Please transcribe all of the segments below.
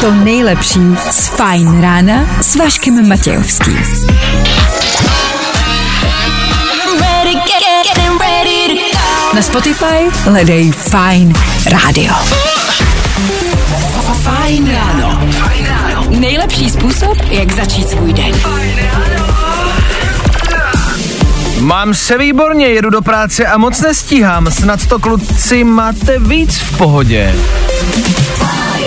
to nejlepší z Fajn rána s Vaškem Matějovským. Ready, get, get, getting ready to go. Na Spotify hledej Fajn rádio. Fajn ráno. Nejlepší způsob, jak začít svůj den. Mám se výborně, jedu do práce a moc nestíhám. Snad to kluci máte víc v pohodě.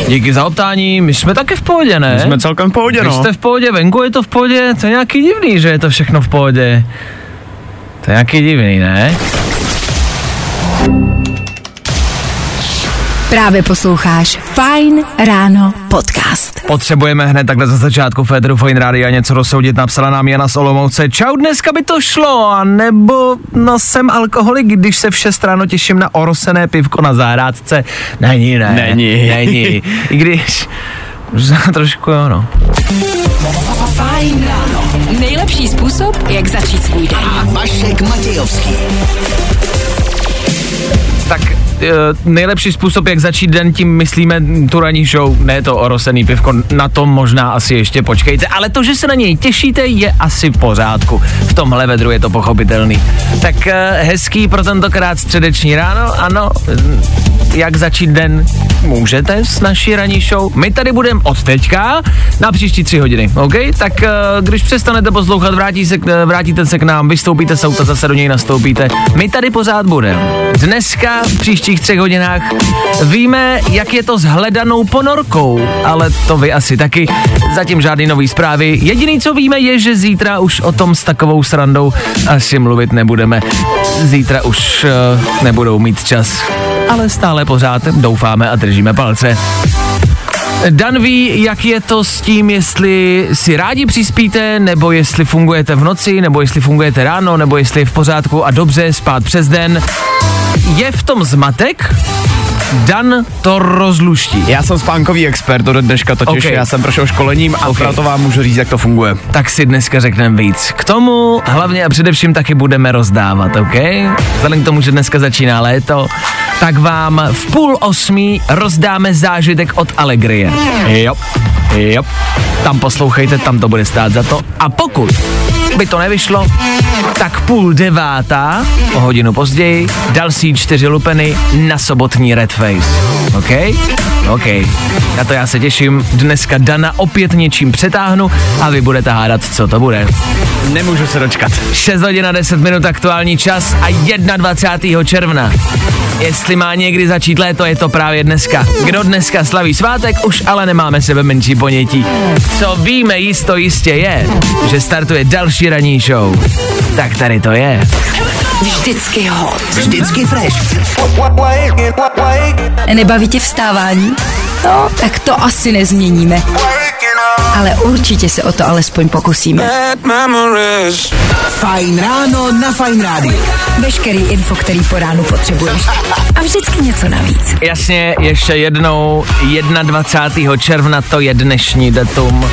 Díky za optání, my jsme taky v pohodě, ne? Jsme celkem v pohodě, Vy no. jste v pohodě, venku je to v pohodě, to je nějaký divný, že je to všechno v pohodě. To je nějaký divný, ne? Právě posloucháš Fajn ráno podcast. Potřebujeme hned takhle za začátku Féteru Fine Rádia něco rozsoudit, napsala nám Jana z Olomouce. Čau, dneska by to šlo, a nebo no jsem alkoholik, když se v 6 ráno těším na orosené pivko na zahrádce. Není, ne. Není. Není. I když, možná trošku jo, no. Fajn ráno. Nejlepší způsob, jak začít svůj den. Vašek Matějovský. Tak e, nejlepší způsob, jak začít den, tím myslíme tu ranní show, ne to orosený pivko, na tom možná asi ještě počkejte, ale to, že se na něj těšíte, je asi v pořádku. V tomhle vedru je to pochopitelný. Tak e, hezký pro tentokrát středeční ráno, ano, jak začít den můžete s naší ranní show. My tady budeme od teďka na příští tři hodiny, OK? Tak e, když přestanete poslouchat, vrátí se, k- vrátíte se k nám, vystoupíte z auta, zase do něj nastoupíte. My tady pořád budeme. Dneska v příštích třech hodinách víme, jak je to s hledanou ponorkou, ale to vy asi taky. Zatím žádný nový zprávy. Jediný, co víme, je, že zítra už o tom s takovou srandou asi mluvit nebudeme. Zítra už uh, nebudou mít čas. Ale stále pořád doufáme a držíme palce. Dan ví, jak je to s tím, jestli si rádi přispíte, nebo jestli fungujete v noci, nebo jestli fungujete ráno, nebo jestli je v pořádku a dobře spát přes den. Je v tom zmatek? Dan to rozluští. Já jsem spánkový expert do dneška totiž, Ok. já jsem prošel školením a Ok. proto vám můžu říct, jak to funguje. Tak si dneska řekneme víc. K tomu hlavně a především taky budeme rozdávat, OK? Vzhledem k tomu, že dneska začíná léto, tak vám v půl osmí rozdáme zážitek od Allegrie. Jo, jo. Tam poslouchejte, tam to bude stát za to. A pokud by to nevyšlo, tak půl devátá, o hodinu později, další čtyři lupeny na sobotní Red Face. OK? OK. Na to já se těším. Dneska Dana opět něčím přetáhnu a vy budete hádat, co to bude. Nemůžu se dočkat. 6 hodin a 10 minut aktuální čas a 21. června. Jestli má někdy začít léto, je to právě dneska. Kdo dneska slaví svátek, už ale nemáme sebe menší ponětí. Co víme jisto jistě je, že startuje další ranní show. Tak tady to je. Vždycky hot. Vždycky fresh. Nebaví tě vstávání? No, tak to asi nezměníme. Ale určitě se o to alespoň pokusíme. Fajn ráno na Fajn rádiu. Veškerý info, který po ránu potřebuješ. A vždycky něco navíc. Jasně, ještě jednou, 21. června to je dnešní datum.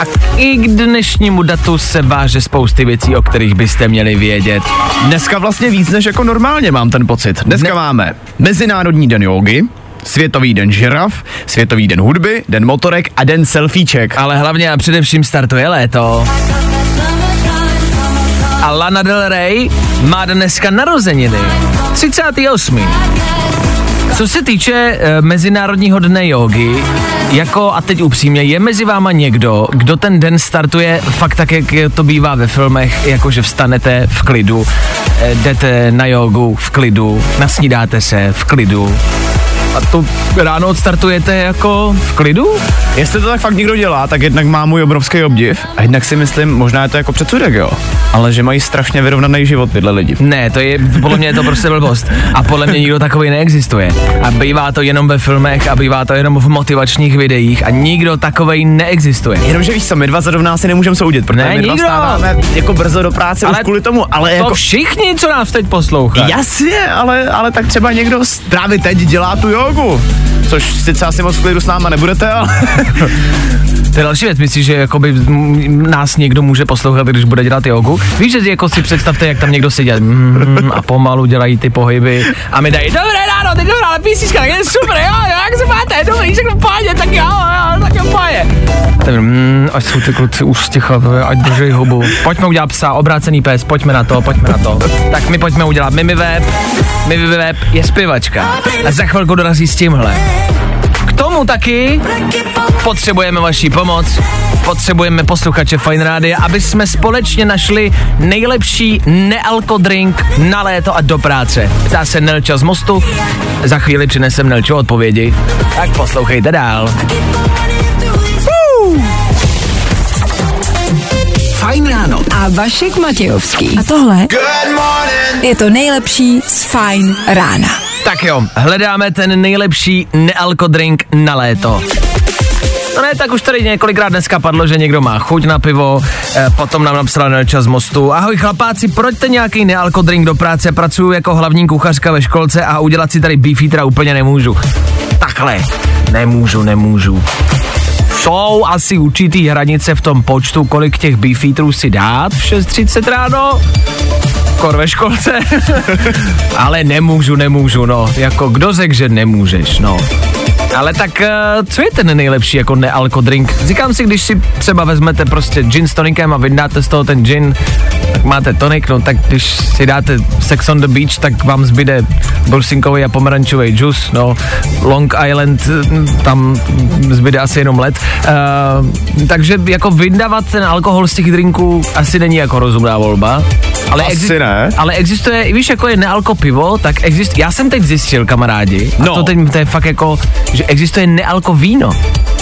A i k dnešnímu datu se váže spousty věcí, o kterých byste měli vědět. Dneska vlastně víc než jako normálně mám ten pocit. Dneska Ne- máme Mezinárodní den jogy, Světový den žiraf, Světový den hudby, Den motorek a Den selfieček. Ale hlavně a především startuje léto. A Lana Del Rey má dneska narozeniny. 38. Co se týče e, Mezinárodního dne jogy, jako a teď upřímně, je mezi váma někdo, kdo ten den startuje fakt tak, jak to bývá ve filmech, jakože vstanete v klidu, e, jdete na jogu v klidu, nasnídáte se v klidu a tu ráno odstartujete jako v klidu? Jestli to tak fakt někdo dělá, tak jednak má můj obrovský obdiv a jednak si myslím, možná je to jako předsudek, jo, ale že mají strašně vyrovnaný život tyhle lidi. Ne, to je, podle mě je to prostě blbost. A podle mě nikdo takový neexistuje. A bývá to jenom ve filmech a bývá to jenom v motivačních videích a nikdo takový neexistuje. Jenomže víš co, my dva zrovna si nemůžeme soudit, protože Ne, my dva nikdo. vstáváme jako brzo do práce ale už kvůli tomu, ale to jako... všichni, co nás teď poslouchají. Jasně, ale, ale tak třeba někdo právě teď dělá tu jogu jogu. Což sice asi moc klidu s náma nebudete, ale To je další věc, myslíš, že jakoby nás někdo může poslouchat, když bude dělat jogu? Víš, že jako si představte, jak tam někdo sedí mm, a pomalu dělají ty pohyby a mi dají, dobré ráno, teď dobrá, ale písnička, tak je super, jo, jo, jak se máte, dobrý, všechno pohodě, tak jo, jo, tak jo, ten, mm, ať jsou ty kluci už sticha, ať držej hubu. Pojďme udělat psa, obrácený pes, pojďme na to, pojďme na to. Tak my pojďme udělat Mimi Web. Mimi Web je zpěvačka. A za chvilku dorazí s tímhle. K tomu taky potřebujeme vaši pomoc, potřebujeme posluchače Fine Rádia, aby jsme společně našli nejlepší nealkodrink na léto a do práce. Ptá se Nelča z Mostu, za chvíli přinesem Nelču odpovědi, tak poslouchejte dál. Fajn ráno. A Vašek Matějovský. A tohle je to nejlepší z Fine rána. Tak jo, hledáme ten nejlepší nealkodrink na léto. No ne, tak už tady několikrát dneska padlo, že někdo má chuť na pivo, eh, potom nám napsala Nelča z Mostu. Ahoj chlapáci, proďte nějaký nealkodrink do práce, pracuju jako hlavní kuchařka ve školce a udělat si tady beefeatera úplně nemůžu. Takhle, nemůžu, nemůžu. Jsou asi určitý hranice v tom počtu, kolik těch beefeaterů si dát v 6.30 ráno, kor ve školce, ale nemůžu, nemůžu, no, jako kdo řekl, že nemůžeš, no. Ale tak eh, co je ten nejlepší jako nealkodrink? Říkám si, když si třeba vezmete prostě gin s tonikem a vydáte z toho ten gin, tak máte tonik, no tak když si dáte Sex on the Beach, tak vám zbyde brusinkový a pomerančový džus, no Long Island, eh, tam zbyde asi jenom led. Uh, takže jako vydávat ten alkohol z těch drinků asi není jako rozumná volba. Ale, Asi ne. ale existuje, víš, jako je nealko pivo, tak existuje, já jsem teď zjistil, kamarádi, a No. to teď to je fakt jako, že existuje nealko víno.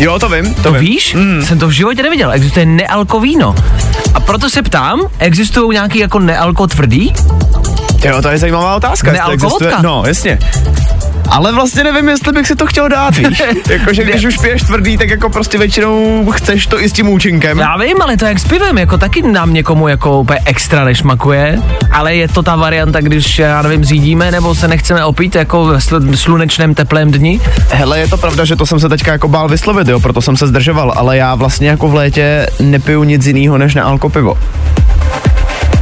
jo, to vím, to, To vím. víš? Mm. Jsem to v životě neviděl. Existuje nealko víno. A proto se ptám, existují nějaký jako nealko tvrdý? Jo, to je zajímavá otázka. Nealko existuje-. No, jasně. Ale vlastně nevím, jestli bych si to chtěl dát, víš. Jakože když už piješ tvrdý, tak jako prostě většinou chceš to i s tím účinkem. Já vím, ale to jak s pivem, jako taky nám někomu jako úplně extra nešmakuje, ale je to ta varianta, když, já nevím, řídíme nebo se nechceme opít jako ve sl- slunečném teplém dni. Hele, je to pravda, že to jsem se teďka jako bál vyslovit, jo, proto jsem se zdržoval, ale já vlastně jako v létě nepiju nic jiného než nealko pivo.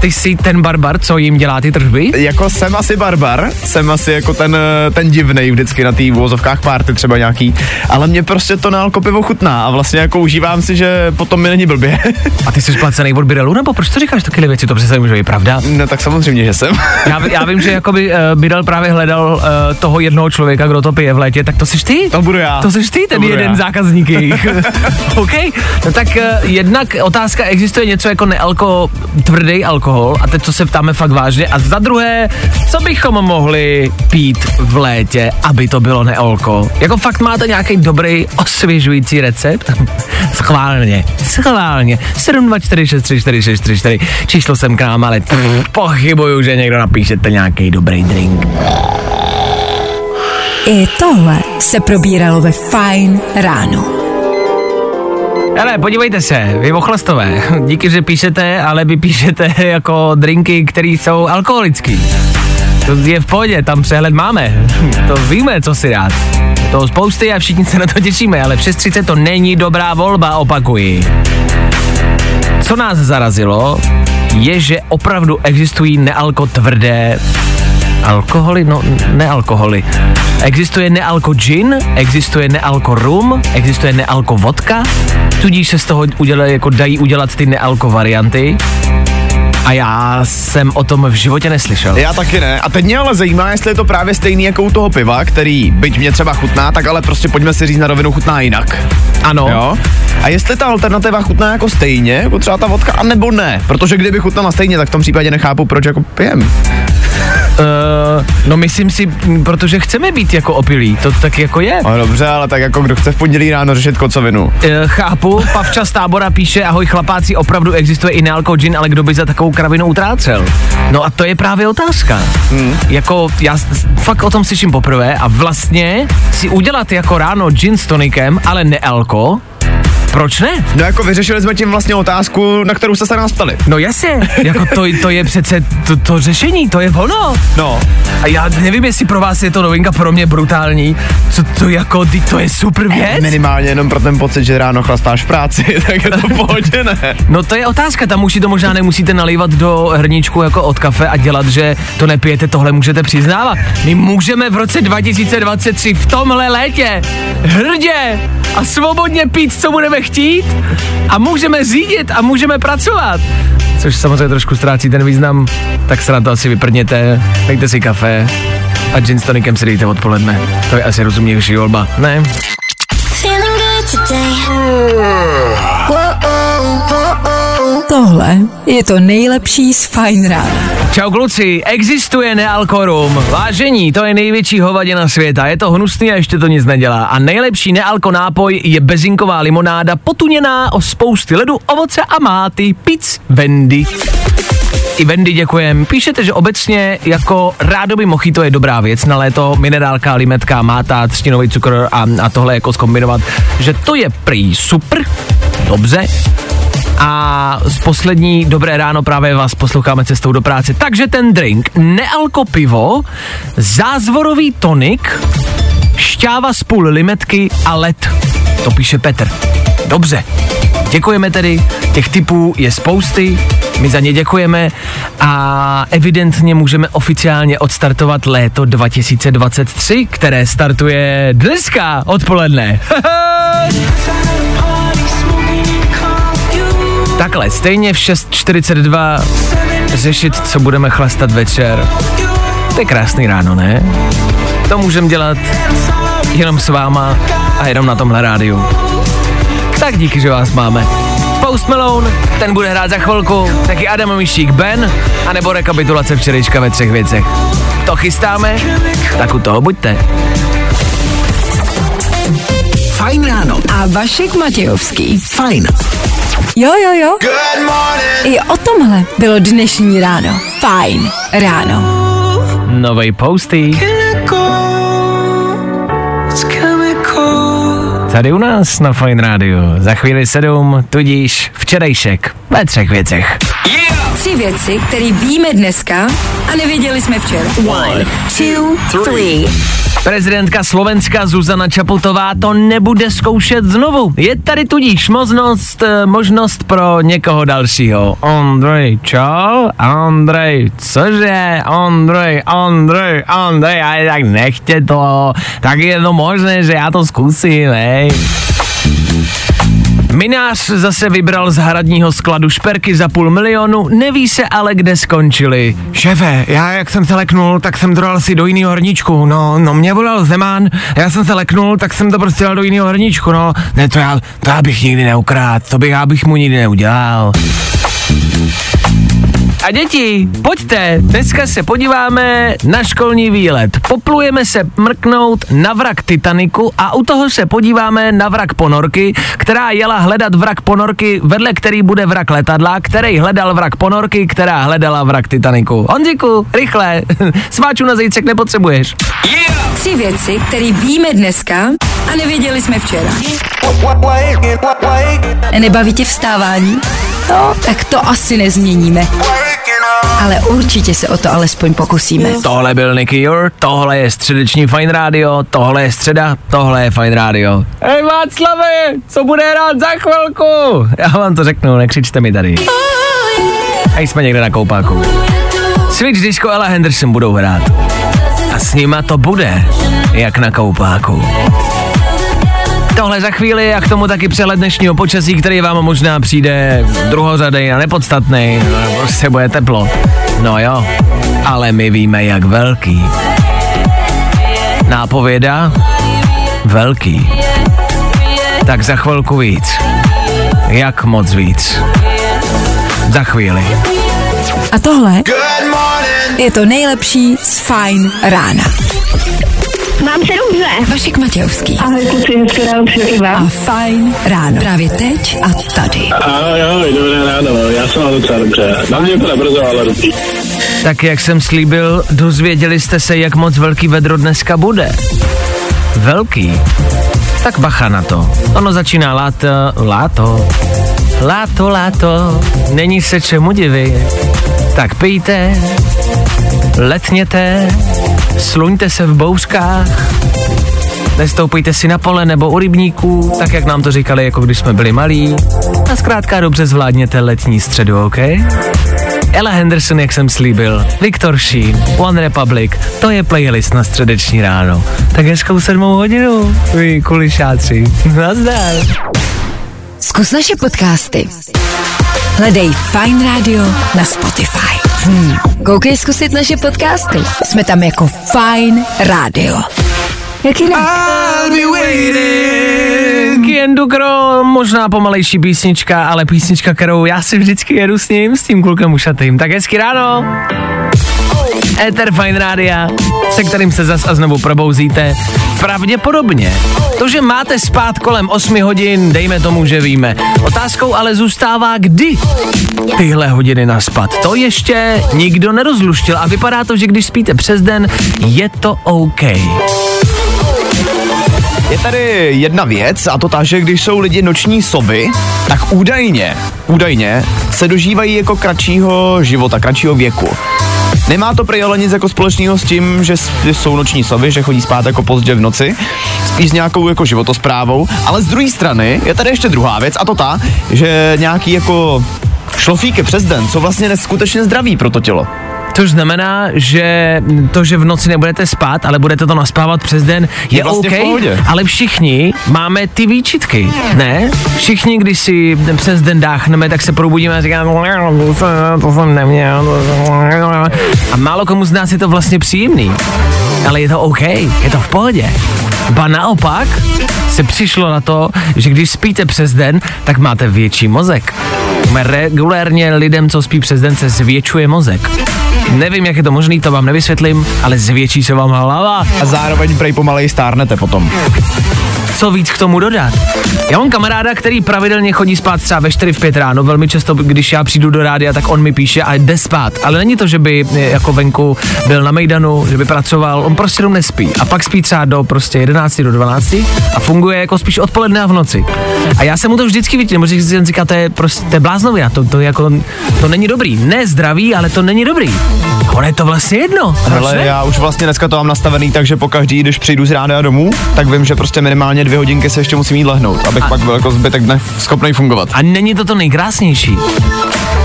Ty jsi ten barbar, co jim dělá ty tržby? Jako jsem asi barbar, jsem asi jako ten, ten divnej vždycky na té vozovkách párty třeba nějaký, ale mě prostě to nealko pivo chutná a vlastně jako užívám si, že potom mi není blbě. A ty jsi placený od Birelu, nebo proč to říkáš takové věci? To přece může být pravda. no tak samozřejmě, že jsem. Já, já vím, že jakoby uh, Birel právě hledal uh, toho jednoho člověka, kdo to pije v létě, tak to jsi ty. To budu já. To jsi ty, ten jeden já. zákazník jejich. OK, no tak uh, jednak otázka, existuje něco jako nealko, tvrdý alkohol a teď co se ptáme fakt vážně a za druhé, co bychom mohli pít v létě, aby to bylo nealko? Jako fakt máte nějaký dobrý osvěžující recept? Schválně, schválně. 724634634 číslo jsem k nám, ale pff, pochybuju, že někdo napíšete nějaký dobrý drink. I tohle se probíralo ve Fine ráno. Ale podívejte se, vy ochlastové, díky, že píšete, ale vy píšete jako drinky, které jsou alkoholický. To je v pohodě, tam přehled máme. To víme, co si dát. To spousty a všichni se na to těšíme, ale přes 30 to není dobrá volba, opakuji. Co nás zarazilo, je, že opravdu existují nealko tvrdé alkoholy, no nealkoholy. Existuje nealko gin, existuje nealko rum, existuje nealko vodka, tudíž se z toho udělá, jako dají udělat ty nealko varianty. A já jsem o tom v životě neslyšel. Já taky ne. A teď mě ale zajímá, jestli je to právě stejný jako u toho piva, který byť mě třeba chutná, tak ale prostě pojďme si říct na rovinu chutná jinak. Ano, Jo? A jestli ta alternativa chutná jako stejně, jako třeba ta vodka, anebo ne. Protože kdyby chutnala stejně, tak v tom případě nechápu, proč jako pijem. Uh, no myslím si, protože chceme být jako opilí, to tak jako je. No dobře, ale tak jako kdo chce v pondělí ráno řešit kocovinu. Uh, chápu, Pavča z tábora píše, ahoj chlapáci, opravdu existuje i nealko gin, ale kdo by za takovou kravinu utrácel? No a to je právě otázka. Hmm. Jako, já fakt o tom slyším poprvé a vlastně si udělat jako ráno gin s tonikem, ale nealko, Proč ne? No jako vyřešili jsme tím vlastně otázku, na kterou jste se nás ptali. No jasně, jako to, to je přece to, to řešení, to je ono. No, A já nevím, jestli pro vás je to novinka, pro mě brutální. Co to jako, ty, to je super věc. minimálně jenom pro ten pocit, že ráno chlastáš v práci, tak je to v pohodě, ne? No to je otázka, tam už si to možná nemusíte nalívat do hrníčku jako od kafe a dělat, že to nepijete, tohle můžete přiznávat. My můžeme v roce 2023 v tomhle létě hrdě a svobodně pít, co budeme chtít a můžeme řídit a můžeme pracovat. Což samozřejmě trošku ztrácí ten význam, tak se na to asi vyprdněte, dejte si kafe a gin s tonikem si dejte odpoledne. To je asi rozumnější volba, ne? Feeling good today. Tohle je to nejlepší z Fine Rána. Čau kluci, existuje nealkorum. Vážení, to je největší hovadina světa. Je to hnusný a ještě to nic nedělá. A nejlepší nealko nápoj je bezinková limonáda, potuněná o spousty ledu, ovoce a máty. Pic Wendy. I Wendy děkujem. Píšete, že obecně jako rádoby mochito je dobrá věc na léto, minerálka, limetka, máta, třtinový cukr a, a tohle jako skombinovat, že to je prý super, dobře, a z poslední Dobré ráno právě vás posloucháme cestou do práce. Takže ten drink, nealko pivo, zázvorový tonik, šťáva z půl limetky a led. To píše Petr. Dobře. Děkujeme tedy, těch typů je spousty, my za ně děkujeme a evidentně můžeme oficiálně odstartovat léto 2023, které startuje dneska odpoledne. Takhle, stejně v 6.42 řešit, co budeme chlastat večer. To je krásný ráno, ne? To můžeme dělat jenom s váma a jenom na tomhle rádiu. Tak díky, že vás máme. Post Malone, ten bude hrát za chvilku, taky Adam Mišík Ben, anebo rekapitulace včerejška ve třech věcech. To chystáme, tak u toho buďte. Fajn ráno. A Vašek Matějovský. Fajn. Jo, jo, jo. I o tomhle bylo dnešní ráno. Fajn ráno. Novej posty. Tady u nás na Fine Radio. Za chvíli sedm, tudíž včerejšek ve třech věcech. Tři věci, které víme dneska a nevěděli jsme včera. One, two, three. Prezidentka Slovenska Zuzana Čaputová to nebude zkoušet znovu. Je tady tudíž možnost, eh, možnost pro někoho dalšího. Ondrej, čau? Ondrej, cože? Ondrej, Ondrej, Ondrej, ale tak nechte to. Tak je to možné, že já to zkusím, hej. Minář zase vybral z hradního skladu šperky za půl milionu, neví se ale, kde skončili. Šefe, já jak jsem se leknul, tak jsem to dal si do jiného hrníčku, no, no mě volal Zeman, já jsem se leknul, tak jsem to prostě dal do jiného hrníčku, no, ne, to já, to já bych nikdy neukrát, to bych, já bych mu nikdy neudělal. A děti, pojďte, dneska se podíváme na školní výlet. Poplujeme se mrknout na vrak Titaniku a u toho se podíváme na vrak ponorky, která jela hledat vrak ponorky, vedle který bude vrak letadla, který hledal vrak ponorky, která hledala vrak Titaniku. Honziku, rychle, sváču na zejcek nepotřebuješ. Tři věci, které víme dneska a nevěděli jsme včera. Nebaví tě vstávání? No, tak to asi nezměníme. Ale určitě se o to alespoň pokusíme. Tohle byl Nicky Jur, tohle je středeční Fine Radio, tohle je středa, tohle je Fine Radio. Hej Václave, co bude hrát za chvilku? Já vám to řeknu, nekřičte mi tady. A jsme někde na koupáku. Switch Disco a Henderson budou hrát. A s nima to bude, jak na koupáku. Tohle za chvíli a k tomu taky přehled dnešního počasí, který vám možná přijde druhořadej a nepodstatný, no, prostě bude teplo. No jo, ale my víme, jak velký. Nápověda? Velký. Tak za chvilku víc. Jak moc víc? Za chvíli. A tohle je to nejlepší z Fine rána. Dobře. Vašek Matějovský Ahoj kluci, hezké ráno přeji a vám. Fine ráno. Právě teď a tady. Ahoj, ahoj, dobré ráno, já jsem vám docela dobře. Na mě to nebrzo, ale dobrý. Tak jak jsem slíbil, dozvěděli jste se, jak moc velký vedro dneska bude. Velký. tak bacha na to. Ono začíná láto, láto, láto, láto, není se čemu divit. Tak pijte, letněte, sluňte se v bouřkách, nestoupejte si na pole nebo u rybníků, tak jak nám to říkali, jako když jsme byli malí. A zkrátka dobře zvládněte letní středu, OK? Ella Henderson, jak jsem slíbil, Viktor Sheen, One Republic, to je playlist na středeční ráno. Tak hezkou sedmou hodinu, vy kulišáci. Nazdar. Zkus naše podcasty. Hledej Fine Radio na Spotify. Hmm. Koukej zkusit naše podcasty. Jsme tam jako Fine Radio. Jak jinak? Kiendukro, možná pomalejší písnička, ale písnička, kterou já si vždycky jedu s ním, s tím klukem ušatým. Tak hezky ráno. Ether Fine Rádia, se kterým se zas a znovu probouzíte. Pravděpodobně. To, že máte spát kolem 8 hodin, dejme tomu, že víme. Otázkou ale zůstává, kdy tyhle hodiny naspat. To ještě nikdo nerozluštil a vypadá to, že když spíte přes den, je to OK. Je tady jedna věc a to ta, že když jsou lidi noční sovy, tak údajně, údajně se dožívají jako kratšího života, kratšího věku. Nemá to prý ale nic jako společného s tím, že jsou noční sovy, že chodí spát jako pozdě v noci, spíš s nějakou jako životosprávou, ale z druhé strany je tady ještě druhá věc a to ta, že nějaký jako šlofíky přes den jsou vlastně neskutečně zdraví pro to tělo. Což znamená, že to, že v noci nebudete spát, ale budete to naspávat přes den, je, Je vlastně OK, ale všichni máme ty výčitky, ne? Všichni, když si přes den dáchneme, tak se probudíme a říkáme, to jsem- neměl. to jsem-" A málo komu z nás je to vlastně příjemný. Ale je to OK, je to v pohodě. Ba naopak se přišlo na to, že když spíte přes den, tak máte větší mozek. Regulérně lidem, co spí přes den, se zvětšuje mozek. Nevím, jak je to možný, to vám nevysvětlím, ale zvětší se vám hlava. A zároveň prej pomalej stárnete potom. Co víc k tomu dodat? Já mám kamaráda, který pravidelně chodí spát třeba ve 4 v 5 ráno. Velmi často, když já přijdu do rádia, tak on mi píše a jde spát. Ale není to, že by eh, jako venku byl na Mejdanu, že by pracoval, on prostě jenom nespí. A pak spí třeba do prostě 11 do 12 a funguje jako spíš odpoledne a v noci. A já jsem mu to vždycky viděl, nebo jen říká, to je prostě to je bláznově, to, to, jako, to není dobrý. Ne zdraví, ale to není dobrý. Ono je to vlastně jedno. Ale ne? já už vlastně dneska to mám nastavený, takže po každý, když přijdu z ráda domů, tak vím, že prostě minimálně dvě hodinky se ještě musím jít lehnout, abych a... pak byl jako zbytek dne schopný fungovat. A není to to nejkrásnější?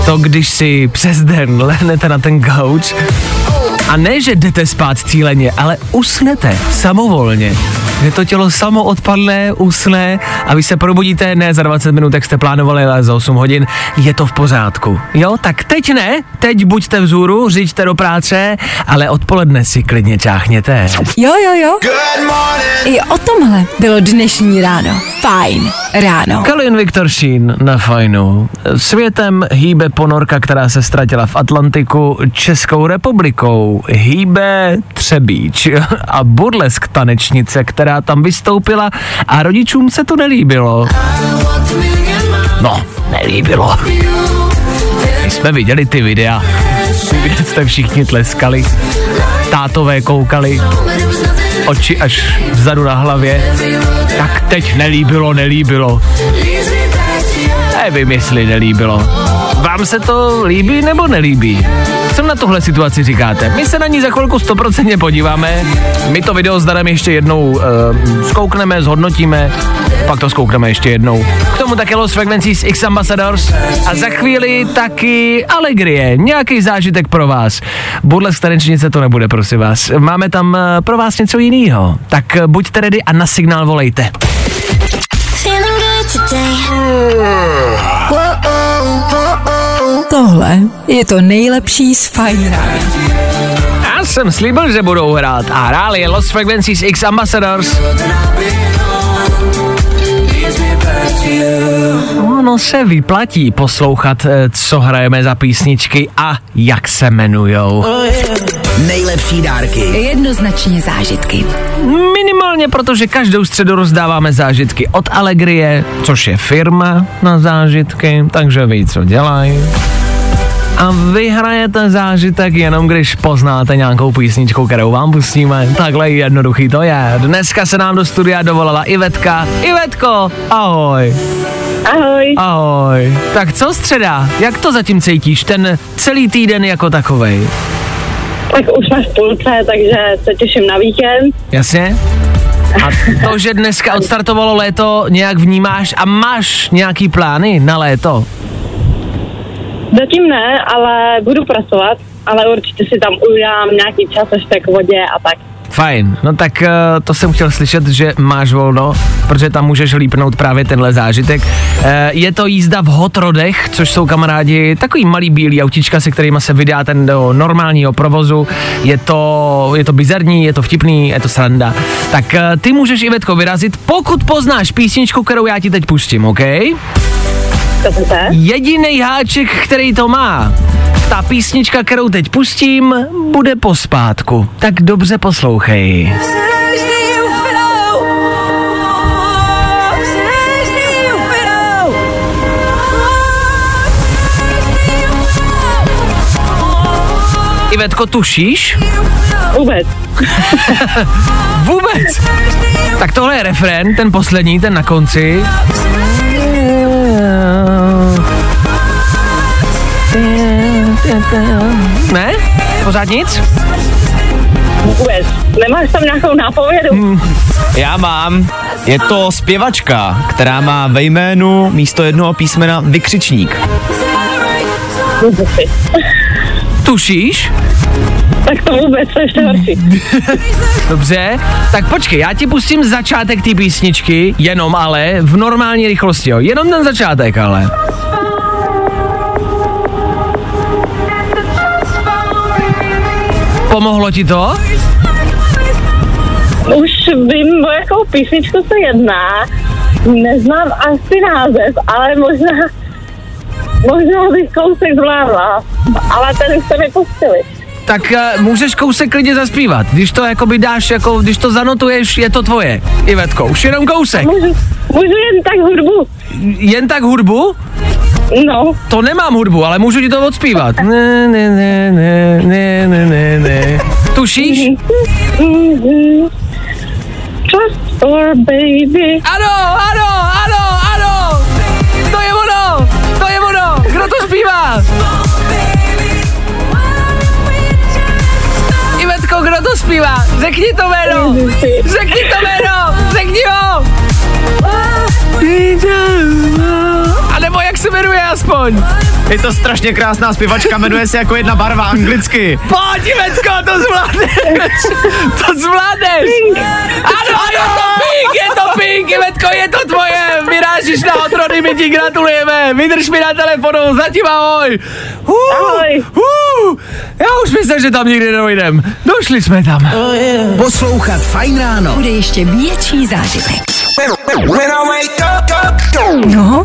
To, když si přes den lehnete na ten gauč a ne, že jdete spát cíleně, ale usnete samovolně. Že to tělo samo odpadne, usne a vy se probudíte ne za 20 minut, jak jste plánovali, ale za 8 hodin. Je to v pořádku. Jo, tak teď ne, teď buďte vzhůru, řiďte do práce, ale odpoledne si klidně čáchněte. Jo, jo, jo. I o tomhle bylo dnešní ráno. Fajn ráno. Kalin Viktor Sheen na fajnu. Světem hýbe ponorka, která se ztratila v Atlantiku Českou republikou. Hýbe Třebíč a burlesk tanečnice, která tam vystoupila a rodičům se to nelíbilo. No, nelíbilo. My jsme viděli ty videa, kde jste všichni tleskali, tátové koukali, oči až vzadu na hlavě. Tak teď nelíbilo, nelíbilo. Nevím, jestli nelíbilo. Vám se to líbí nebo nelíbí? Co na tuhle situaci říkáte? My se na ní za chvilku stoprocentně podíváme. My to video s ještě jednou uh, zkoukneme, zhodnotíme, pak to zkoukneme ještě jednou. K tomu také Los Frequencies X Ambassadors a za chvíli taky Alegrie, nějaký zážitek pro vás. Burlesk tanečnice to nebude, prosím vás. Máme tam uh, pro vás něco jiného. Tak uh, buďte ready a na signál volejte. Feeling good today. Tohle je to nejlepší z rána. Já jsem slíbil, že budou hrát a hráli je Los Frequencies X Ambassadors. Ono se vyplatí poslouchat, eh, co hrajeme za písničky a jak se jmenujou. Nejlepší dárky. Jednoznačně zážitky. Minimálně protože každou středu rozdáváme zážitky od Allegrie, což je firma na zážitky, takže ví, co dělají. a vyhrajete zážitek jenom když poznáte nějakou písničku, kterou vám pustíme. Takhle jednoduchý to je. Dneska se nám do studia dovolala Ivetka. Ivetko, ahoj. Ahoj. Ahoj. Tak co středa? Jak to zatím cítíš? Ten celý týden jako takovej? Tak už jsme v půlce, takže se těším na víkend. Jasně? A to, že dneska odstartovalo léto, nějak vnímáš a máš nějaký plány na léto? Zatím ne, ale budu pracovat, ale určitě si tam udělám nějaký čas ještě k vodě a tak. Fajn, no tak uh, to jsem chtěl slyšet, že máš volno, protože tam můžeš lípnout právě tenhle zážitek. Uh, je to jízda v hot rodech, což jsou kamarádi takový malý bílý autička, se kterými se vydá ten do normálního provozu. Je to, je to bizarní, je to vtipný, je to sranda. Tak uh, ty můžeš Ivetko vyrazit, pokud poznáš písničku, kterou já ti teď pustím, OK? Jediný háček, který to má, ta písnička, kterou teď pustím, bude pospátku. Tak dobře poslouchej. Ivetko, tušíš? Vůbec. Vůbec. Tak tohle je refrén, ten poslední, ten na konci. Ne? Pořád nic? Vůbec. Nemáš tam nějakou nápovědu? Já mám. Je to zpěvačka, která má ve jménu místo jednoho písmena vykřičník. Tušíš? Tak to vůbec, to je ještě horší. Dobře, tak počkej, já ti pustím začátek té písničky, jenom ale v normální rychlosti, jo. Jenom ten začátek, ale. Pomohlo ti to? Už vím, o jakou písničku se jedná. Neznám asi název, ale možná, možná bych kousek zvládla. Ale ten jste mi pustili. Tak uh, můžeš kousek klidně zaspívat. Když to jakoby dáš, jako, když to zanotuješ, je to tvoje. Ivetko, už jenom kousek. Můžu, můžu jen tak hudbu? Jen tak hudbu? No, To nemám hudbu, ale můžu ti to odspívat. Ne, ne, ne, ne, ne, ne, ne, ne. Tušíš? Just for baby. Ano, ano, ano, ano! To je ono! To je ono! Kdo to zpívá? Ivetko, kdo to zpívá? Řekni to jméno! Řekni to jméno! Řekni ho! Jmenuje aspoň? Je to strašně krásná zpěvačka, jmenuje se jako jedna barva anglicky. Pojď, Ivetko, to zvládneš! To zvládneš! Ano, je to pink, je to pink, Ivetko, je to tvoje! Vyrážíš na otrody, my ti gratulujeme! Vydrž mi na telefonu, zatím ahoj! Uh, Ahoj. Uh, já už myslím, že tam nikdy nedojdem. Došli jsme tam. Poslouchat Fajn ráno. Bude ještě větší zážitek. No,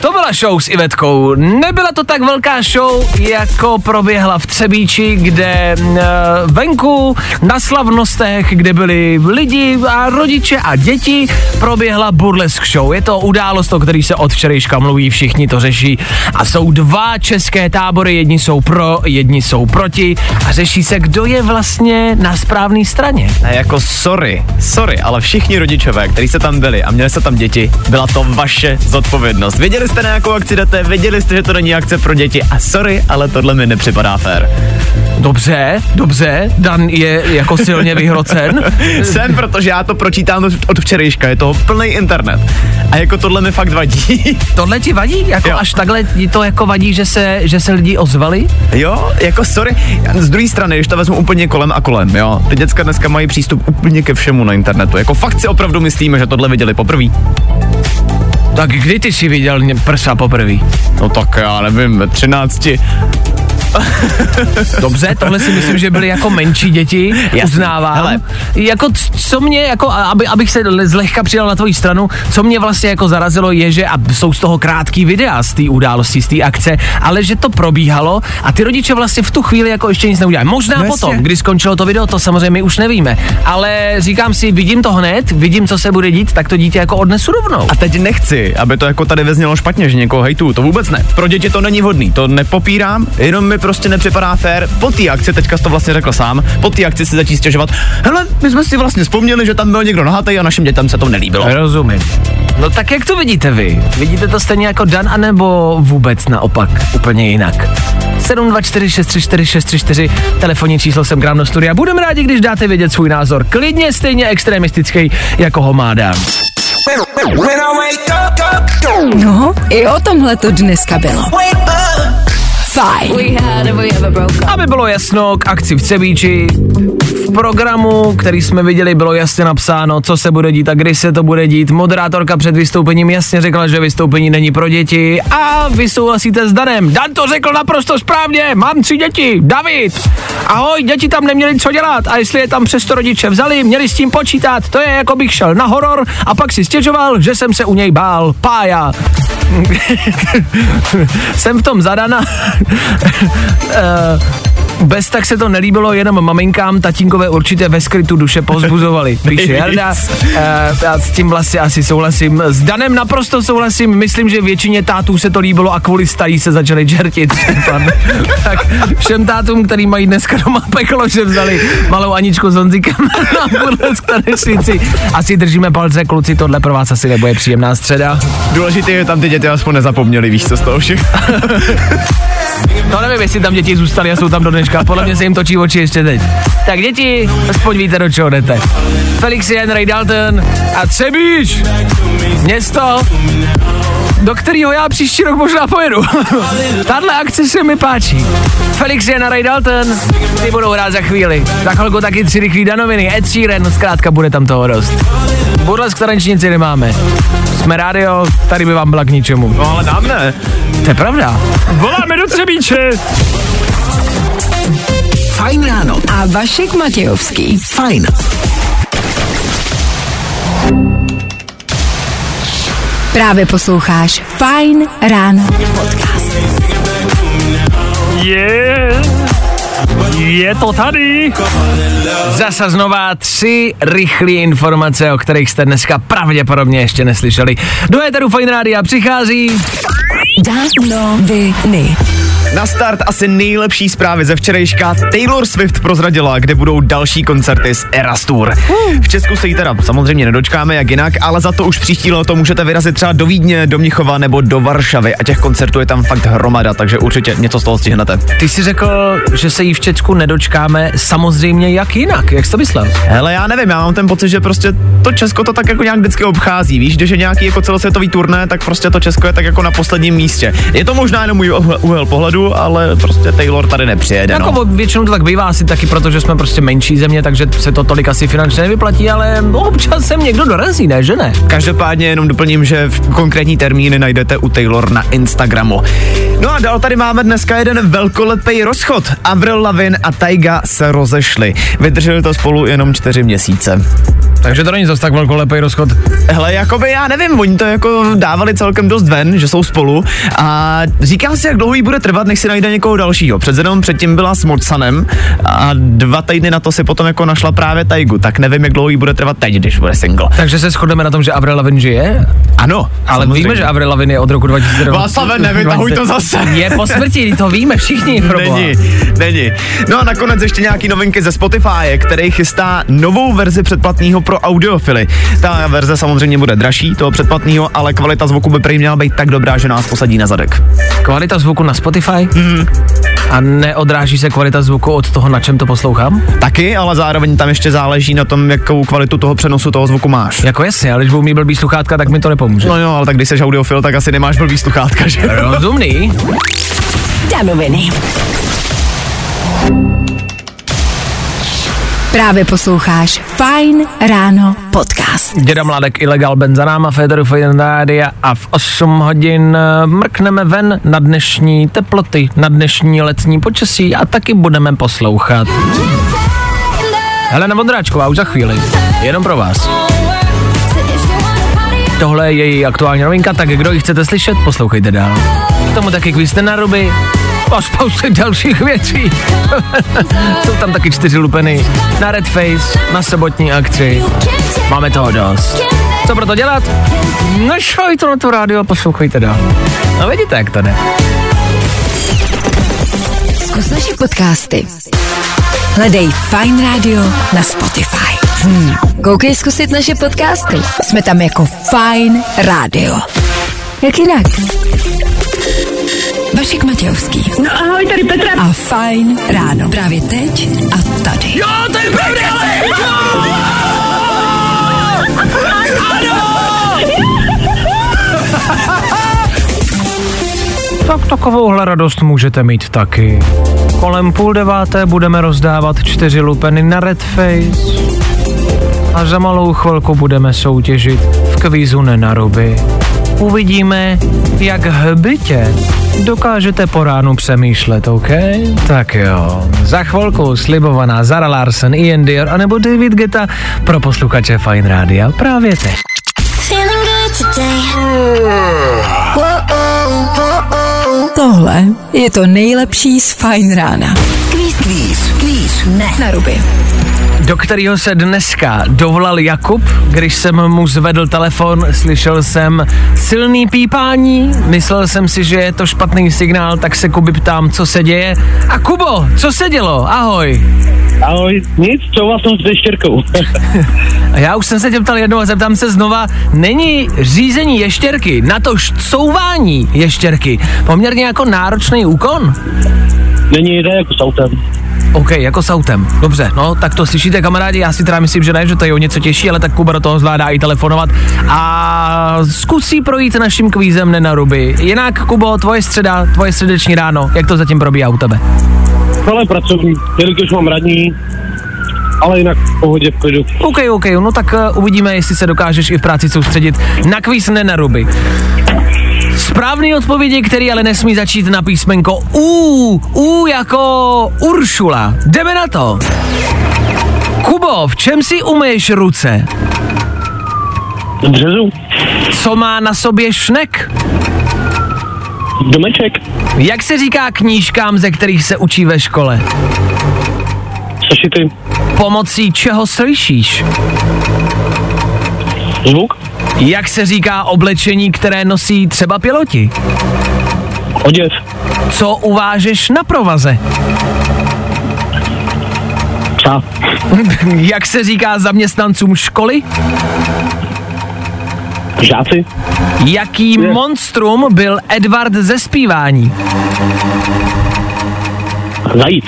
To byla show s Ivetkou. Nebyla to tak velká show, jako proběhla v Třebíči, kde uh, venku na slavnostech, kde byli lidi a rodiče a děti, proběhla burlesk show. Je to událost, o který se od včerejška mluví, všichni to řeší. A jsou dva české tábory, jedni jsou pro, jedni jsou proti a řeší se, kdo je vlastně na správné straně. A jako sorry, sorry, ale všichni rodičové, kteří se tam byli a měli se tam děti, byla to vaše zodpovědnost. Věděli jste, na jakou akci jdete, věděli jste, že to není akce pro děti a sorry, ale tohle mi nepřipadá fér. Dobře, dobře, Dan je jako silně vyhrocen. Jsem, protože já to pročítám od- od včerejška, je toho plný internet. A jako tohle mi fakt vadí. Tohle ti vadí? Jako Jo. až takhle ti to jako vadí, že se, že se lidi ozvali? Jo, jako sorry. Z druhé strany, když to vezmu úplně kolem a kolem, jo. Ty děcka dneska mají přístup úplně ke všemu na internetu. Jako fakt si opravdu myslíme, že tohle viděli poprvé. Tak kdy ty jsi viděl prsa poprvé? No tak já nevím, ve 13. Dobře, tohle si myslím, že byly jako menší děti, uznávám. Hele. Jako co mě, jako, aby, abych se le- zlehka přidal na tvoji stranu, co mě vlastně jako zarazilo je, že a jsou z toho krátký videa z té události, z té akce, ale že to probíhalo a ty rodiče vlastně v tu chvíli jako ještě nic neudělali. Možná No no potom, kdy skončilo to video, to samozřejmě my už nevíme. Ale říkám si, vidím to hned, vidím, co se bude dít, tak to dítě jako odnesu rovnou. A teď nechci, aby to jako tady veznělo špatně, že někoho hejtu, to vůbec ne. Pro děti to není vhodný, to nepopírám, jenom mi prostě nepřipadá fér. Po té akci, teďka jsi to vlastně řekl sám, po té akci si začít stěžovat, hele, my jsme si vlastně vzpomněli, že tam byl někdo nahatej a našim dětem se to nelíbilo. Rozumím. No tak jak to vidíte vy? Vidíte to stejně jako Dan, anebo vůbec naopak, úplně jinak? 724634634, telefonní číslo jsem k nám do studia. Budeme rádi, když dáte vědět svůj názor. Klidně stejně extremistický, jako ho má Dan. No, i o tomhle to dneska bylo. Fajn. Aby bylo jasno, k akci v Třebíči, v programu, který jsme viděli, bylo jasně napsáno, co se bude dít a kdy se to bude dít. Moderátorka před vystoupením jasně řekla, že vystoupení není pro děti a vy souhlasíte s Danem. Dan to řekl naprosto správně, mám tři děti, David. Ahoj, děti tam neměli co dělat a jestli je tam přesto rodiče vzali, měli s tím počítat. To je jako bych šel na horor a pak si stěžoval, že jsem se u něj bál. Pája. jsem v tom zadana. Eh, bez tak se to nelíbilo jenom maminkám, tatínkové určitě ve skrytu duše pozbuzovali. Píše Jarda, eh, já s tím vlastně asi souhlasím. S Danem naprosto souhlasím, myslím, že většině tátů se to líbilo a kvůli starí se začali čertit. Štěpán. tak všem tátům, který mají dneska doma peklo, že vzali malou Aničku s Honzíkem na burlesk tanečnici. Asi držíme palce, kluci, tohle pro vás asi nebude příjemná středa. Důležité je, tam ty děti aspoň nezapomněli, víš co z toho všech. No nevím, jestli tam děti zůstaly a jsou tam do dneška. Podle mě se jim točí oči ještě teď. Tak děti, aspoň víte, do čeho jdete. Felix Jen, Ray Dalton a Třebíč. Město, do kterého já příští rok možná pojedu. Tahle akce se mi páčí. Felix Jen a Ray Dalton, ty budou hrát za chvíli. Za chvilku taky tři rychlý danoviny. Ed Sheeran, zkrátka bude tam toho dost. Burlesk tanečnici nemáme. Jsme rádio, tady by vám byla k ničemu. No ale nám ne. To je pravda. Voláme do Třebíče. Fajn ráno. A Vašek Matějovský. Fajn. Právě posloucháš Fajn ráno podcast. Je, je to tady. Zase znova tři rychlé informace, o kterých jste dneska pravděpodobně ještě neslyšeli. Do Eteru Fine Rádia přichází Danoviny. Na start asi nejlepší zprávy ze včerejška. Taylor Swift prozradila, kde budou další koncerty z Eras Tour. V Česku se jí teda samozřejmě nedočkáme jak jinak, ale za to už příští léto můžete vyrazit třeba do Vídně, do Mnichova nebo do Varšavy a těch koncertů je tam fakt hromada, takže určitě něco z toho stihnete. Ty jsi řekl, že se jí v Česku nedočkáme, samozřejmě jak jinak, jak jsi to myslel? Hele, já nevím, já mám ten pocit, že prostě to Česko to tak jako nějak vždycky obchází, víš, když je nějaký jako celosvětový turné, tak prostě to Česko je tak jako na posledním místě. Je to možná jenom můj úhel- úhel pohledu, ale prostě Taylor tady nepřijede, Jako no. většinou to tak bývá asi taky, protože jsme prostě menší země, takže se to tolik asi finančně nevyplatí, ale občas sem někdo dorazí, ne, že ne? Každopádně jenom doplním, že v konkrétní termíny najdete u Taylor na Instagramu. No a dál tady máme dneska jeden velkolepý rozchod. Avril Lavigne a Taiga se rozešli. Vydrželi to spolu jenom čtyři měsíce. Takže to není zase tak velkolepý rozchod. Hele, jakoby já nevím, oni to jako dávali celkem dost ven, že jsou spolu a říkám si, jak dlouho jí bude trvat, než si najde někoho dalšího. Přece jenom předtím byla s Mocanem a dva týdny na to si potom jako našla právě Taigu, tak nevím, jak dlouho jí bude trvat teď, když bude single. Takže se shodneme na tom, že Avril Lavigne žije? Ano, Ale samozřejmě. víme, že Avril Lavigne je od roku 2020. Václave, nevytahuj to zase. Je po smrti, to víme všichni. proboha. Není, není. No a nakonec ještě nějaký novinky ze Spotify, který chystá novou verzi předplatného pro audiofily. Ta verze samozřejmě bude dražší, toho předplatného, ale kvalita zvuku by prý měla být tak dobrá, že nás posadí na zadek. Kvalita zvuku na Spotify? Mm. A neodráží se kvalita zvuku od toho, na čem to poslouchám? Taky, ale zároveň tam ještě záleží na tom, jakou kvalitu toho přenosu toho zvuku máš. Jako jasně, ale když budou mít blbý sluchátka, tak mi to nepomůže. No jo, ale tak když jsi audiofil, tak asi nemáš blbý sluchátka, že? Rozumný. Danoviny. Právě posloucháš Fine Ráno podcast. Děda Mladek, Ilegal Ben za náma, Federu Fine Rádia a v 8 hodin eh, mrkneme ven na dnešní teploty, na dnešní letní počasí a taky budeme poslouchat. Helena Vondráčková už za chvíli, jenom pro vás. Tohle je její aktuální novinka, tak kdo ji chcete slyšet, poslouchejte dál. K tomu taky kvízte na ruby a spousty dalších věcí. Jsou tam taky čtyři lupeny na Red Face, na sobotní akci. Máme toho dost. Co pro to dělat? Nešoj to na to rádio a poslouchejte dál. No vidíte, jak to jde. Zkus naše podcasty. Hledej Fine Radio na Spotify. Hmm. Koukej zkusit naše podcasty. Jsme tam jako Fine Radio. Jak jinak? Vašik Matějovský No ahoj, tady Petra. a Fine Ráno. Právě teď a tady. Jo, to je pravda, ale... Tak takovouhle radost můžete mít taky. Kolem půl deváté budeme rozdávat čtyři lupeny na Red Face. A za malou chvilku budeme soutěžit v kvízu Nenaruby. Uvidíme, jak hbitě dokážete po ránu přemýšlet, OK? Tak jo, za chvilku slibovaná Zara Larsen, Ian Dior anebo David Geta pro posluchače Fine Rádia právě teď. Tohle je to nejlepší z Fine Rána. Kvíz, kvíz, ne. Na ruby. do kterého se dneska dovolal Jakub. Když jsem mu zvedl telefon, slyšel jsem silný pípání, myslel jsem si, že je to špatný signál, tak se Kuby ptám, co se děje. A Kubo, co se dělo? Ahoj. Ahoj, nic, co vás jsem s ještěrkou. A já už jsem se tě ptal jednou a zeptám se znova, není řízení ještěrky, na to couvání ještěrky, poměrně jako náročný úkon? Není jde jako s autem. OK, jako s autem. Dobře, no, tak to slyšíte, kamarádi. Já si teda myslím, že ne, že to je o něco těžší, ale tak Kuba do toho zvládá i telefonovat a zkusí projít naším kvízem nenaruby. Jinak, Kubo, tvoje středa, tvoje středeční ráno, jak to zatím probíhá u tebe? Ale pracovní, jelikož mám radní, ale jinak v pohodě, v klidu. OK, OK, no tak uh, uvidíme, jestli se dokážeš i v práci soustředit na kvíz nenaruby. Správný odpovědi, který ale nesmí začít na písmenko U, U jako Uršula. Jdeme na to. Kubo, v čem si umyješ ruce? Z březu, Co má na sobě šnek? domeček, Jak se říká knížkám, ze kterých se učí ve škole? sešity, Pomocí čeho slyšíš? zvuk, Jak se říká oblečení, které nosí třeba piloti? oděv, Co uvážeš na provaze? psa, Jak se říká zaměstnancům školy? žáci, Jaký monstrum byl Edward ze zpívání? zajít,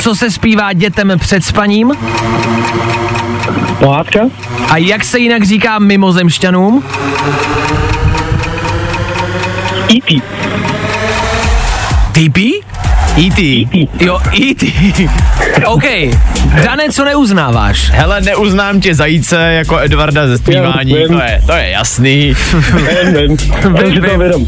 Co se zpívá dětem před spaním? Pohádka, A jak se jinak říká mimozemšťanům? E.T., TP? E.T. Jo, E.T. OK. Dane, co neuznáváš? Hele, neuznám tě zajíce jako Edvarda ze zpívání, to je, to je jasný. Vím, vím.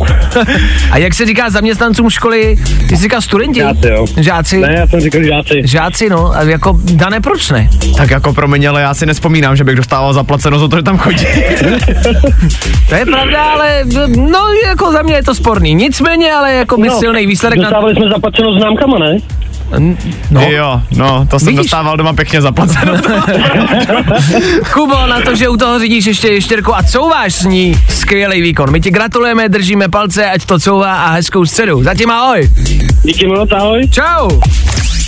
A jak se říká zaměstnancům školy? Ty jsi říkal studenti? Žáci, jo. Žáci? Ne, já jsem říkal žáci. Žáci, no. A jako, Dane, proč ne? Tak jako promiň, ale já si nespomínám, že bych dostával zaplaceno za to, že tam chodí. To je pravda, ale no, jako za mě je to sporný. Nicméně, ale jako by silný výsledek na... Dostávali jsme zaplaceno známkama, ne? No. Jo, no, to jsem Vidíš? dostával doma pěkně zaplaceno. Kubo, na to, že u toho řídíš ještě ještěrku a couváš s ní, skvělý výkon. My ti gratulujeme, držíme palce, ať to couvá a hezkou středu. Zatím ahoj. Díky moc, ahoj. Čau.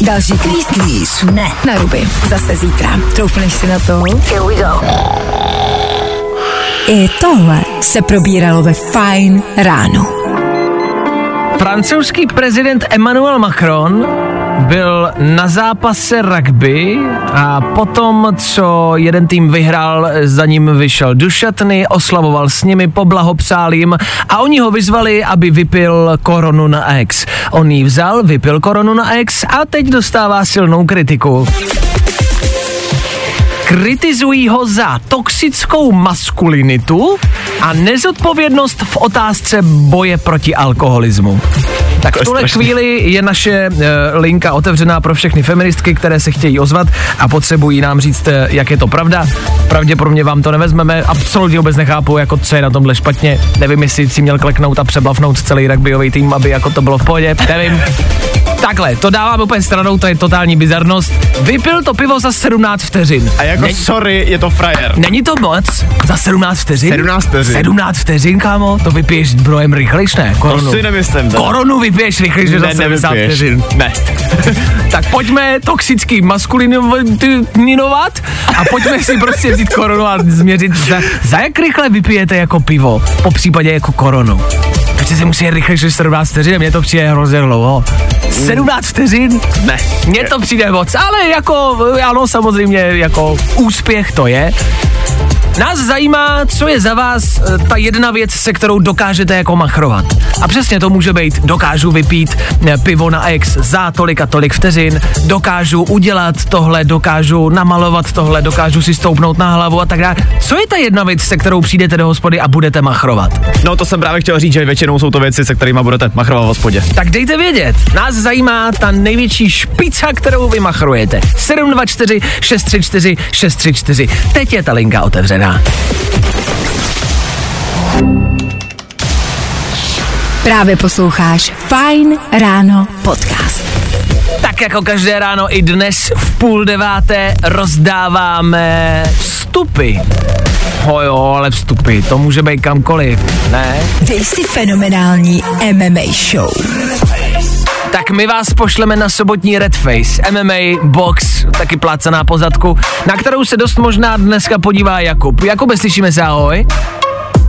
Další kvíz, kvíz, ne. Na ruby. Zase zítra. Troufneš si na to? Here we go. I tohle se probíralo ve Fine ráno. Francouzský prezident Emmanuel Macron byl na zápase rugby a potom, co jeden tým vyhrál, za ním vyšel do šatny, oslavoval s nimi, poblahopřál jim a oni ho vyzvali, aby vypil koronu na ex. On ji vzal, vypil koronu na ex a teď dostává silnou kritiku. Kritizují ho za toxickou maskulinitu a nezodpovědnost v otázce boje proti alkoholismu. Tak v tuhle chvíli je naše uh, linka otevřená pro všechny feministky, které se chtějí ozvat a potřebují nám říct, eh, jak je to pravda. Pravděpodobně vám to nevezmeme, absolutně vůbec nechápu, jako co je na tomhle špatně. Nevím, jestli si měl kleknout a přeblavnout celý rugbyový tým, aby jako to bylo v pohodě, nevím. Takhle, to dávám úplně stranou, to je totální bizarnost. Vypil to pivo za 17 vteřin. A jako Není- sorry, je to frajer. Není to moc? Za 17 vteřin? 17 vteřin. 17 vteřin, kámo? To vypiješ brojem rychlejš, ne? To Korunu. si nemyslím. tak. Korunu vypiješ rychlejš než za Ne, 70 nevypiješ. vteřin. Ne. tak pojďme toxický maskulinovat a pojďme si prostě vzít korunu a změřit, za, za jak rychle vypijete jako pivo, po případě jako korunu. Protože si musí než 17 vteřin, mně to přijde hrozně dlouho. 17 vteřin? Ne. Mně to přijde moc, ale jako, ano, samozřejmě, jako úspěch to je. Nás zajímá, co je za vás eh, ta jedna věc, se kterou dokážete jako machrovat. A přesně to může být, dokážu vypít eh, pivo na ex za tolik a tolik vteřin, dokážu udělat tohle, dokážu namalovat tohle, dokážu si stoupnout na hlavu a tak dále. Co je ta jedna věc, se kterou přijdete do hospody a budete machrovat? No to jsem právě chtěl říct, že většinou jsou to věci, se kterými budete machrovat v hospodě. Tak dejte vědět. Nás zajímá ta největší špica, kterou vy machrujete. 724 634 634. Teď je ta linka otevřená. Právě posloucháš Fine Ráno podcast. Tak jako každé ráno i dnes v půl deváté rozdáváme vstupy. Ho jo, ale vstupy, to může být kamkoliv, ne? Dej si fenomenální MMA show. Tak my vás pošleme na sobotní Red Face, MMA, box, taky plácaná pozadku, na kterou se dost možná dneska podívá Jakub. Jakube, slyšíme se, ahoj.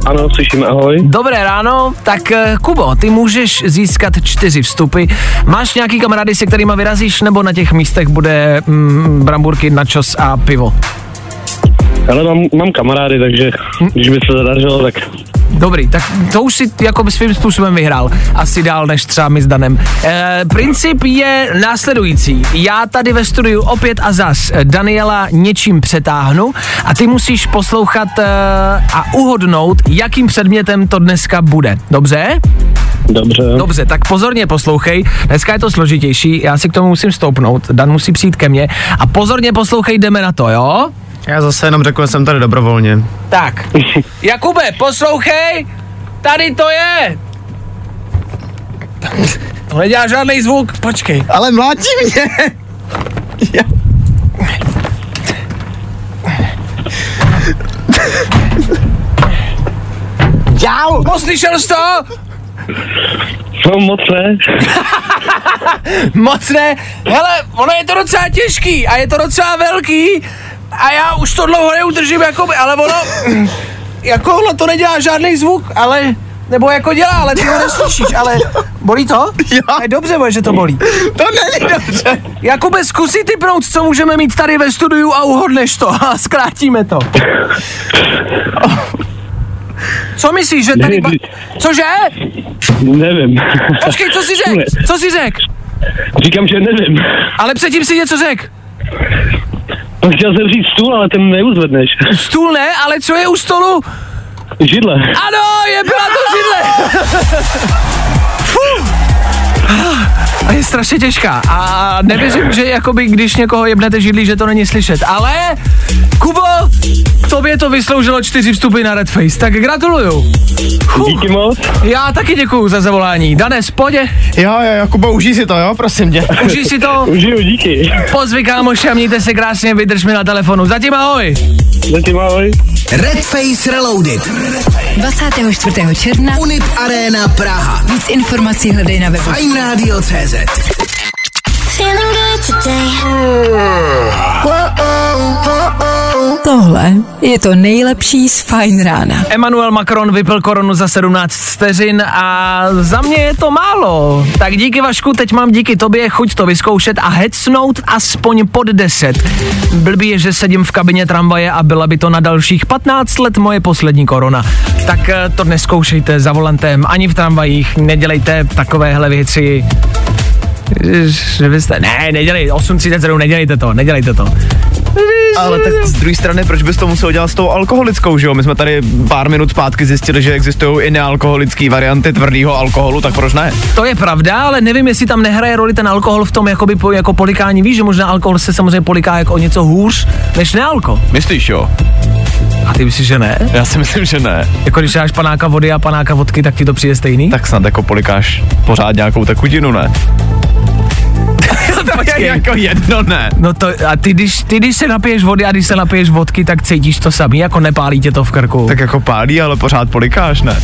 Ano, slyšíme, ahoj. Dobré ráno, tak eh, Kubo, ty můžeš získat čtyři vstupy. Máš nějaký kamarády, se kterými vyrazíš, nebo na těch místech bude mm, bramburky, načos a pivo? Ale mám, mám kamarády, takže když by se zadařilo, tak Dobrý, tak to už si jako svým způsobem vyhrál. Asi dál než třeba my s Danem. E, princip je následující. Já tady ve studiu opět a zas Daniela něčím přetáhnu a ty musíš poslouchat e, a uhodnout, jakým předmětem to dneska bude. Dobře? dobře. Dobře, tak pozorně poslouchej. Dneska je to složitější, já si k tomu musím stoupnout. Dan musí přijít ke mně. A pozorně poslouchej, jdeme na to, jo? Já zase jenom řekl, že jsem tady dobrovolně. Tak. Jakube, poslouchej! Tady to je! To nedělá žádný zvuk, počkej. Ale mlátí mě! Čau! Poslyšel jsi to? No moc ne. Moc ne. Hele, ono je to docela těžký a je to docela velký a já už to dlouho neudržím, jako, ale ono, jako ono to nedělá žádný zvuk, ale, nebo jako dělá, ale ty ho neslyšíš, ale bolí to? Jo. Je dobře, boje, že to bolí. To není dobře. Jakube, zkusí typnout, co můžeme mít tady ve studiu a uhodneš to a zkrátíme to. Co myslíš, že tady... Ba- Cože? Nevím. Počkej, co jsi řekl? Co jsi řekl? Říkám, že nevím. Ale předtím si něco řekl. No, Chtěl jsem říct stůl, ale ten neuzvedneš. Stůl ne, ale co je u stolu? Židle. Ano, je byla to židle. Fuh. A je strašně těžká. A nevěřím, že jakoby, když někoho jebnete židlí, že to není slyšet. Ale, Kubo, tobě to vysloužilo čtyři vstupy na Red Face, tak gratuluju. Díky moc. Já taky děkuju za zavolání. Danes, poďě, Jo, jo, Jakubo, užij si to, jo, prosím tě. užij si to, Užiju, díky. pozvi kámoši a mějte se krásně, vydrž mi na telefonu. Zatím ahoj. Zatím ahoj. Red Face Reloaded. 24. června Unip Arena Praha. víc informací hledej na webu. Fine Radio CZ. Feeling good today. Tohle je to nejlepší z Fine rána. Emmanuel Macron vypil koronu za 17 vteřin a za mě je to málo. Tak díky Vašku, teď mám díky tobě chuť to vyzkoušet a hecnout aspoň pod 10. Blbý je, že sedím v kabině tramvaje a byla by to na dalších 15 let moje poslední korona. Tak eh, to neskoušejte za volantem, ani v tramvajích, nedělejte takovéhle věci. Že byste, ne, nedělej, 8.37, nedělejte to, nedělejte to. Ale tak z druhé strany, proč bys to musel dělat s tou alkoholickou, že jo? My jsme tady pár minut zpátky zjistili, že existují i nealkoholické varianty tvrdého alkoholu, tak proč ne? To je pravda, ale nevím, jestli tam nehraje roli ten alkohol v tom jakoby, po- jako polikání. Víš, že možná alkohol se samozřejmě poliká jako o něco hůř než nealko. Myslíš jo? A ty myslíš, že ne? Já si myslím, že ne. Jako když dáš panáka vody a panáka vodky, tak ti to přijde stejný? Tak snad jako polikáš pořád nějakou tekutinu, ne? Počkej. jako jedno ne. No to, a ty když, ty když se napiješ vody a když se napiješ vodky, tak cítíš to samý, jako nepálí tě to v krku. Tak jako pálí, ale pořád polikáš, ne?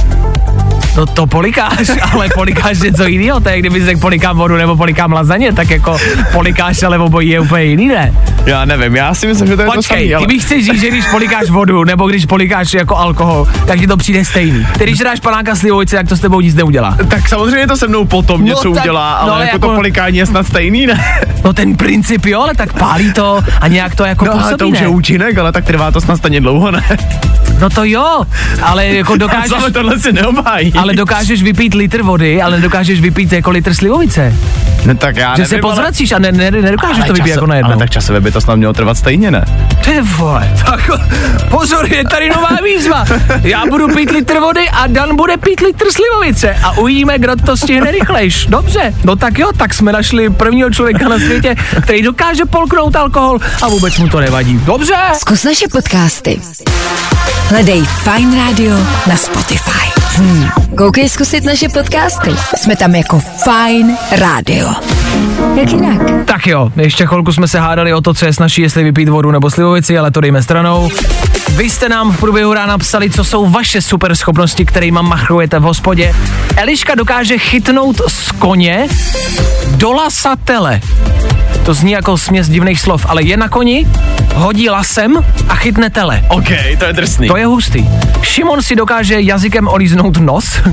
No to polikáš, ale polikáš něco jiného, to je kdyby řekl polikám vodu nebo polikám lazaně, tak jako polikáš, ale obojí je úplně jiný, ne? Já nevím, já si myslím, že to je to Počkej, samý, ty ale... bych chceš říct, že když polikáš vodu, nebo když polikáš jako alkohol, tak ti to přijde stejný. Ty když dáš panáka slivovice, tak to s tebou nic neudělá. Tak samozřejmě to se mnou potom No něco tak- udělá, ale no ale jako, jako- to polikání je snad stejný, ne? No ten princip jo, ale tak pálí to a nějak to jako No ale působí, to už ne? je účinek, ale tak trvá to snad stejně dlouho, ne? No to jo, ale jako dokážeš, Ale tohle si neobhájí. ale dokážeš vypít litr vody, ale nedokážeš vypít jako litr slivovice. Ne, tak já Že nevím, se ale- pozvracíš a ne, ne, nedokážeš ale to čase- jako najednou. Ale tak časově by to snad mělo trvat stejně, ne? Ty vole, tak pozor, je tady nová výzva. Já budu pít litr vody a Dan bude pít litr slivovice a uvidíme, kdo to stihne rychlejš. Dobře, no tak jo, tak jsme našli prvního člověka na světě, který dokáže polknout alkohol a vůbec mu to nevadí. Dobře. Zkus naše podcasty. Hledej Fine Radio na Spotify. Hmm. Koukej zkusit naše podcasty. Jsme tam jako Fine Radio. Jak jinak? Tak jo, ještě chvilku jsme se hádali o to, co je snaží, jestli vypít vodu nebo slivovici, ale to dejme stranou. Vy jste nám v průběhu rána psali, co jsou vaše super schopnosti, kterými machrujete v hospodě. Eliška dokáže chytnout z koně do lasatele. To zní jako směs divných slov, ale je na koni, hodí lasem a chytne tele. OK, to je drsný. To je hustý. Šimon si dokáže jazykem olíznout nos.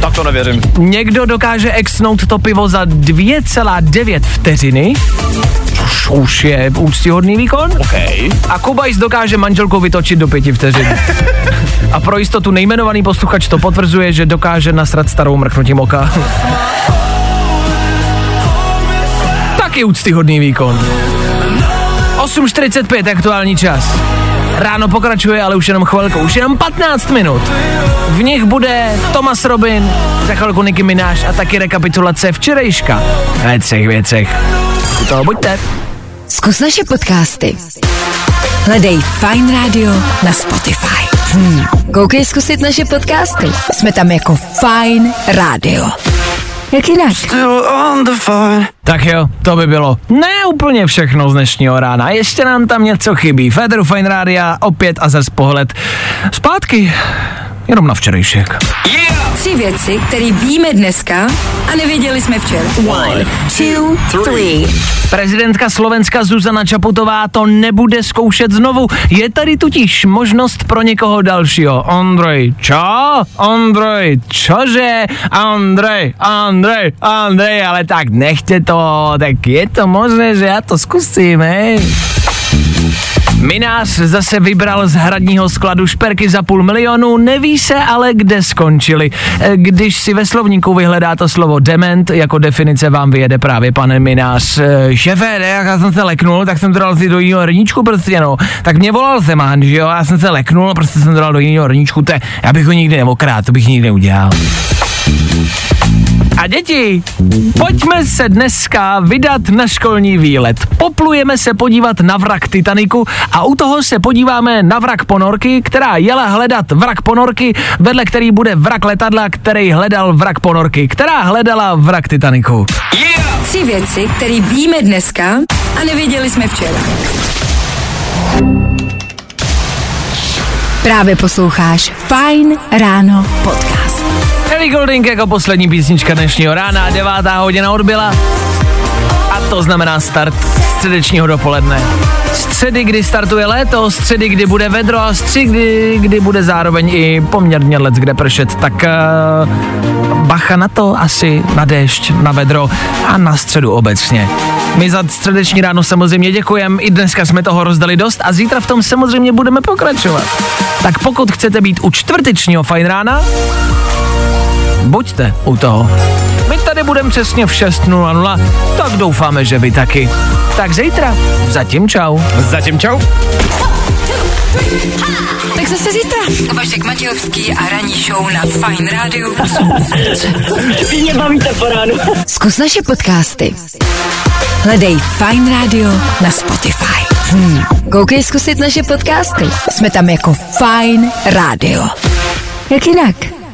Tak to nevěřím. Někdo dokáže exnout to pivo za 2,9 vteřiny. Což už je úctyhodný výkon. OK. A Kubajs dokáže manželku vytočit do pěti vteřin. A pro jistotu nejmenovaný posluchač to potvrzuje, že dokáže nasrat starou mrknutím oka. Taky úctyhodný výkon. 8.45 aktuální čas. Ráno pokračuje, ale už jenom chvilku, už jenom 15 minut. V nich bude Thomas Robin, za chvilku Nicki Minaj a taky rekapitulace včerejška. Ve třech věcech. U toho buďte. Zkus naše podcasty. Hledej Fine Radio na Spotify. Hmm. Koukej zkusit naše podcasty. Jsme tam jako Fine Radio. Jak jinak? Tak jo, to by bylo ne úplně všechno z dnešního rána. Ještě nám tam něco chybí. Federu Fine Rádia opět a zase pohled zpátky. Jenom na včerejšek. Tři věci, které víme dneska a nevěděli jsme včera. One, two, three. Prezidentka Slovenska Zuzana Čaputová to nebude zkoušet znovu. Je tady totiž možnost pro někoho dalšího. Andrej, čo? Andrej, čože? Andrej, Andrej, Andrej, ale tak nechte to, tak je to možné, že já to zkusím, hej? Minář zase vybral z hradního skladu šperky za půl milionu, neví se ale, kde skončili. E, Když si ve slovníku vyhledá to slovo dement, jako definice vám vyjede právě pane Minář. E, Šefe, ne, jak já jsem se leknul, tak jsem to dal si do jiného hrníčku prostě, no. Tak mě volal Zeman, že jo, já jsem se leknul, prostě jsem to dal do jiného hrníčku, to já bych ho nikdy neokrát, to bych nikdy neudělal. A děti, pojďme se dneska vydat na školní výlet. Poplujeme se podívat na vrak Titaniku a u toho se podíváme na vrak ponorky, která jela hledat vrak ponorky, vedle který bude vrak letadla, který hledal vrak ponorky, která hledala vrak Titaniku. Tři věci, které víme dneska a nevěděli jsme včera. Právě posloucháš Fine Ráno podcast. Ellie Golding jako poslední písnička dnešního rána, devátá hodina odbyla. A to znamená start středečního dopoledne. Středy, kdy startuje léto, středy, kdy bude vedro a středy, kdy, bude zároveň i poměrně let kde pršet. Tak uh, bacha na to asi, na déšť, na vedro a na středu obecně. My za středeční ráno samozřejmě děkujeme, i dneska jsme toho rozdali dost a zítra v tom samozřejmě budeme pokračovat. Tak pokud chcete být u čtvrtečního fajn rána, buďte u toho. My tady budeme přesně v 6.00, tak doufáme, že vy taky. Tak zítra. Zatím čau. Zatím čau. Tak zase zítra. Vašek Matějovský a ranní show na Fine Radio. Mě bavíte po ránu. Zkus naše podcasty. Hledej Fine Radio na Spotify. Hmm. Koukej zkusit naše podcasty. Jsme tam jako Fine Radio. Jak jinak?